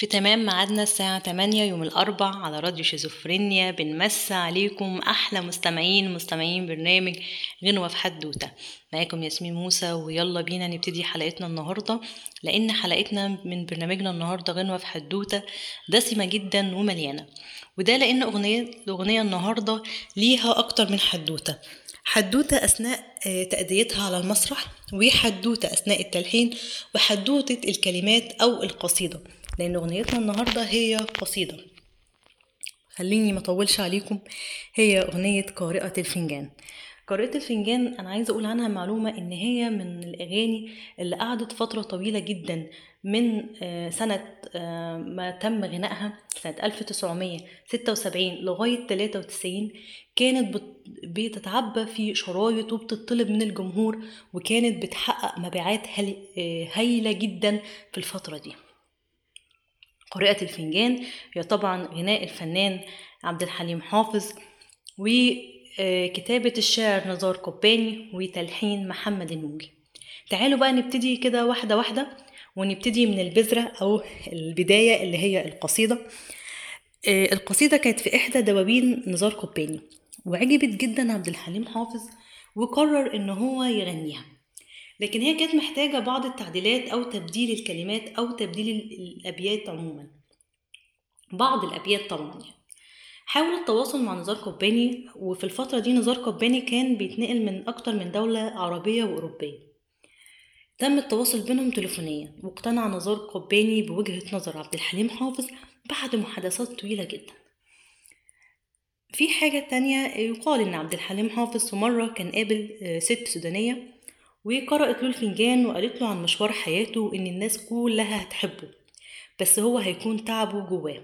في تمام ميعادنا الساعة 8 يوم الأربع على راديو شيزوفرينيا بنمسي عليكم أحلى مستمعين مستمعين برنامج غنوة في حدوتة معاكم ياسمين موسى ويلا بينا نبتدي حلقتنا النهاردة لأن حلقتنا من برنامجنا النهاردة غنوة في حدوتة دسمة جدا ومليانة. وده لأن أغنية الأغنية النهاردة ليها أكتر من حدوتة. حدوتة أثناء آه، تأديتها على المسرح وحدوتة أثناء التلحين وحدوتة الكلمات أو القصيدة. لأن أغنيتنا النهاردة هي قصيدة. خليني مطولش عليكم. هي أغنية قارئة الفنجان. قارئة الفنجان أنا عايزة أقول عنها معلومة إن هي من الأغاني اللي قعدت فترة طويلة جدا من آه، سنة آه، ما تم غنائها سنة 1976 لغاية 93 كانت بت- بتتعبى في شرايط وبتطلب من الجمهور وكانت بتحقق مبيعات آه، هايلة جدا في الفترة دي. قارئة الفنجان هي طبعا غناء الفنان عبد الحليم حافظ وكتابة الشاعر نزار قباني وتلحين محمد الموجي. تعالوا بقى نبتدي كده واحدة واحدة ونبتدي من البذرة أو البداية اللي هي القصيدة. آه، القصيدة كانت في إحدى دواوين نزار قباني وعجبت جدا عبد الحليم حافظ وقرر إن هو يغنيها. لكن هي كانت محتاجة بعض التعديلات أو تبديل الكلمات أو تبديل ال- الأبيات عموما. بعض الأبيات طبعا يعني. حاول التواصل مع نزار قباني وفي الفترة دي نزار قباني كان بيتنقل من أكتر من دولة عربية وأوروبية. تم التواصل بينهم تليفونيا واقتنع نزار قباني بوجهة نظر عبد الحليم حافظ بعد محادثات طويلة جدا. في حاجة تانية يقال إن عبد الحليم حافظ في مرة كان قابل آه، ست سودانية. وقرأت له الفنجان وقالت له عن مشوار حياته وإن الناس كلها هتحبه بس هو هيكون تعبه جواه.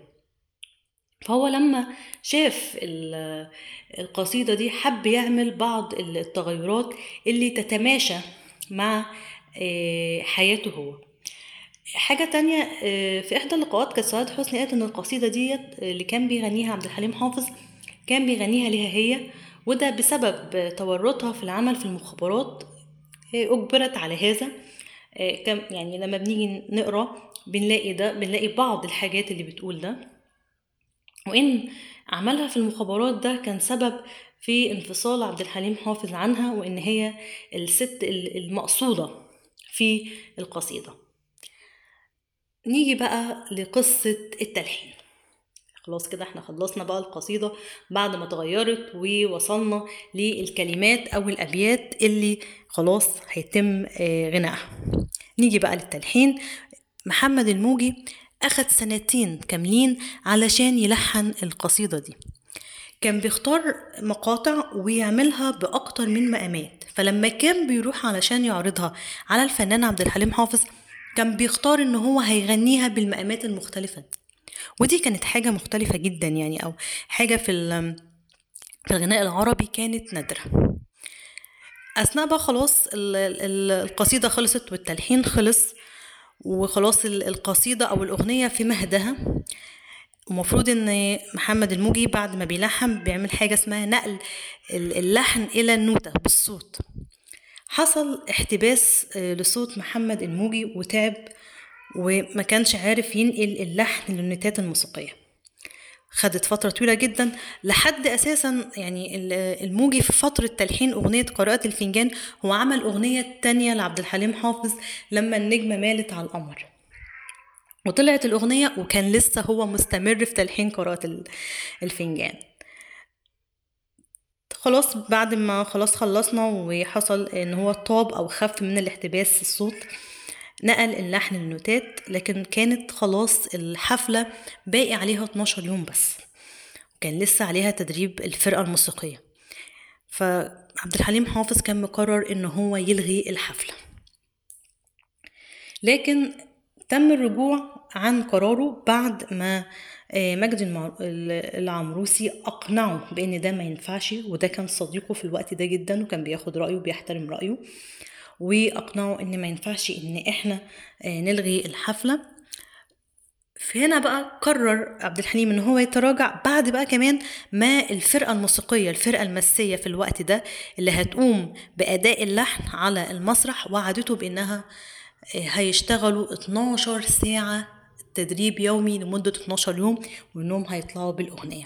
فهو لما شاف ال- القصيدة دي حب يعمل بعض التغيرات اللي تتماشى مع آه، حياته هو. حاجة تانية آه، في إحدى اللقاءات كانت سعاد حسني قالت إن القصيدة ديت اللي كان بيغنيها عبد الحليم حافظ كان بيغنيها ليها هي وده بسبب تورطها في العمل في المخابرات آه، أجبرت على هذا. آه، كم يعني لما بنيجي نقرأ بنلاقي ده بنلاقي بعض الحاجات اللي بتقول ده. وإن عملها في المخابرات ده كان سبب في انفصال عبد الحليم حافظ عنها وإن هي الست المقصودة في القصيدة. نيجي بقى لقصة التلحين. خلاص كده إحنا خلصنا بقى القصيدة بعد ما اتغيرت ووصلنا للكلمات أو الأبيات اللي خلاص هيتم آه، غنائها. نيجي بقى للتلحين. محمد الموجي أخد سنتين كاملين علشان يلحن القصيدة دي. كان بيختار مقاطع ويعملها بأكتر من مقامات. فلما كان بيروح علشان يعرضها على الفنان عبد الحليم حافظ كان بيختار إن هو هيغنيها بالمقامات المختلفة ودي كانت حاجة مختلفة جدا يعني أو حاجة في في الغناء العربي كانت نادرة. أثناء بقى خلاص ال- ال- القصيدة خلصت والتلحين خلص وخلاص ال- القصيدة أو الأغنية في مهدها. ومفروض إن محمد الموجي بعد ما بيلحن بيعمل حاجة اسمها نقل ال- اللحن إلى النوتة بالصوت. حصل احتباس آه، لصوت محمد الموجي وتعب وما كانش عارف ينقل اللحن للنوتات الموسيقية. خدت فترة طويلة جدا لحد أساسا يعني ال- الموجي في فترة تلحين أغنية قراءة الفنجان هو عمل أغنية تانية لعبد الحليم حافظ لما النجمة مالت على القمر. وطلعت الأغنية وكان لسه هو مستمر في تلحين قراءة ال- الفنجان. خلاص بعد ما خلاص خلصنا وحصل إن هو طاب أو خف من الاحتباس الصوت نقل اللحن للنوتات لكن كانت خلاص الحفلة باقي عليها 12 يوم بس. وكان لسه عليها تدريب الفرقة الموسيقية. فعبد الحليم حافظ كان مقرر إن هو يلغي الحفلة. لكن تم الرجوع عن قراره بعد ما آه، مجدي العمروسي أقنعه بأن ده ما ينفعش وده كان صديقه في الوقت ده جدا وكان بياخد رأيه وبيحترم رأيه. وأقنعه إن ما ينفعش إن إحنا آه، نلغي الحفلة. فهنا بقى قرر عبد الحليم إن هو يتراجع بعد بقى كمان ما الفرقة الموسيقية الفرقة المسية في الوقت ده اللي هتقوم بأداء اللحن على المسرح وعدته بأنها هيشتغلوا 12 ساعة تدريب يومي لمدة 12 يوم وإنهم هيطلعوا بالأغنية.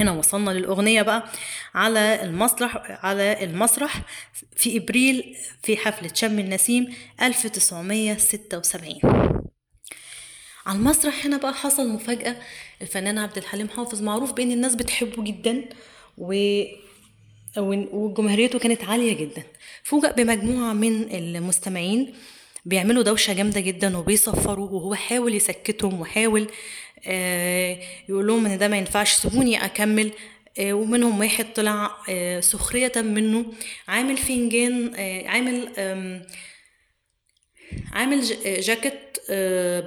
هنا وصلنا للأغنية بقى على المسرح على المسرح في إبريل في حفلة شم النسيم 1976 على المسرح هنا بقى حصل مفاجأة الفنان عبد الحليم حافظ معروف بإن الناس بتحبه جدا و وجماهيريته كانت عالية جدا. فوجئ بمجموعة من المستمعين بيعملوا دوشة جامدة جدا وبيصفروا وهو حاول يسكتهم وحاول يقول لهم إن ده ما ينفعش سيبوني أكمل. آه ومنهم واحد طلع آه سخرية منه عامل فنجان آه عامل عامل جاكيت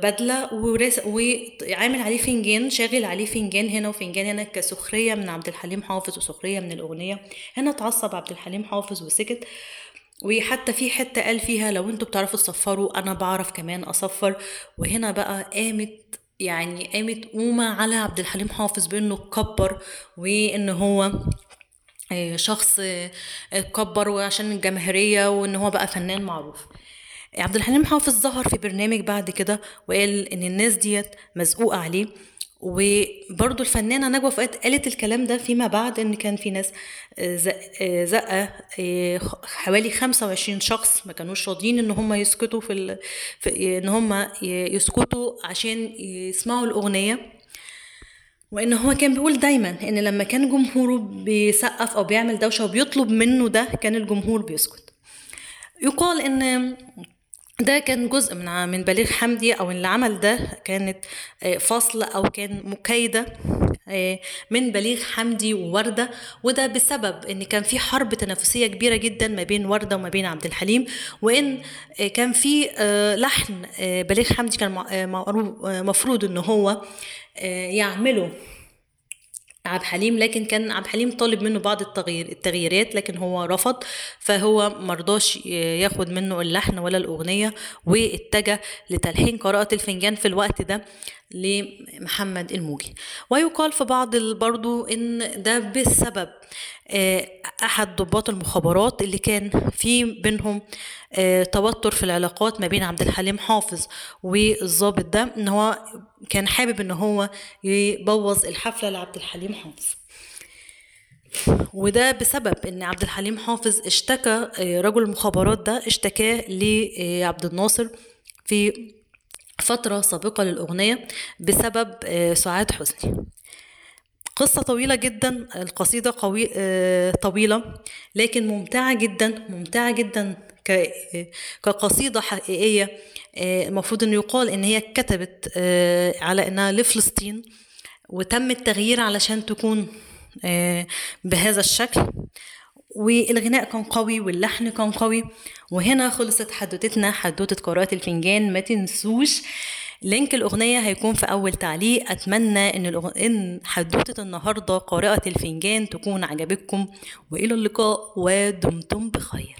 بدلة وعامل عليه فنجان شاغل عليه فنجان هنا وفنجان هنا كسخرية من عبد الحليم حافظ وسخرية من الأغنية هنا اتعصب عبد الحليم حافظ وسكت. وحتى في حتة قال فيها لو أنتوا بتعرفوا تصفروا أنا بعرف كمان اصفر وهنا بقى قامت يعني قامت قومة على عبد الحليم حافظ بأنه اتكبر وإن هو شخص اتكبر وعشان الجماهيرية وإن هو بقى فنان معروف. عبد الحليم حافظ ظهر في برنامج بعد كده وقال إن الناس ديت مزقوقه عليه. وبرضه الفنانة نجوى فؤاد قالت الكلام ده فيما بعد إن كان في ناس زقة حوالي 25 شخص ما كانوش راضيين إن هم يسكتوا في, ال... في إن هم يسكتوا عشان يسمعوا الأغنية. وإن هو كان بيقول دايما إن لما كان جمهوره بيسقف أو بيعمل دوشة وبيطلب منه ده كان الجمهور بيسكت. يقال إن ده كان جزء من من بليغ حمدي أو اللي عمل ده كانت فصل أو كان مكايدة من بليغ حمدي ووردة. وده بسبب إن كان في حرب تنافسية كبيرة جدا ما بين وردة وما بين عبد الحليم. وإن كان في لحن بليغ حمدي كان مفروض إن هو يعمله. عبد الحليم لكن كان عبد الحليم طالب منه بعض التغيير التغييرات لكن هو رفض فهو مرضاش ياخد منه اللحن ولا الأغنية واتجه لتلحين قراءة الفنجان في الوقت ده لمحمد الموجي. ويقال في بعض برضو إن ده بسبب أحد ضباط المخابرات اللي كان في بينهم توتر في العلاقات ما بين عبد الحليم حافظ والضابط ده إن هو كان حابب إن هو يبوظ الحفلة لعبد الحليم حافظ. وده بسبب إن عبد الحليم حافظ اشتكى رجل المخابرات ده اشتكاه لعبد الناصر في فترة سابقة للأغنية بسبب سعاد حسني. قصة طويلة جدا القصيدة قوي طويلة لكن ممتعة جدا ممتعة جدا كقصيدة حقيقية المفروض أن يقال أن هي كتبت على أنها لفلسطين وتم التغيير علشان تكون بهذا الشكل. والغناء كان قوي واللحن كان قوي. وهنا خلصت حدوتتنا حدوتة قراءة الفنجان. ما تنسوش لينك الأغنية هيكون في أول تعليق. أتمنى إن, الأغ... إن حدوتة النهاردة قراءة الفنجان تكون عجبتكم. وإلى اللقاء ودمتم بخير.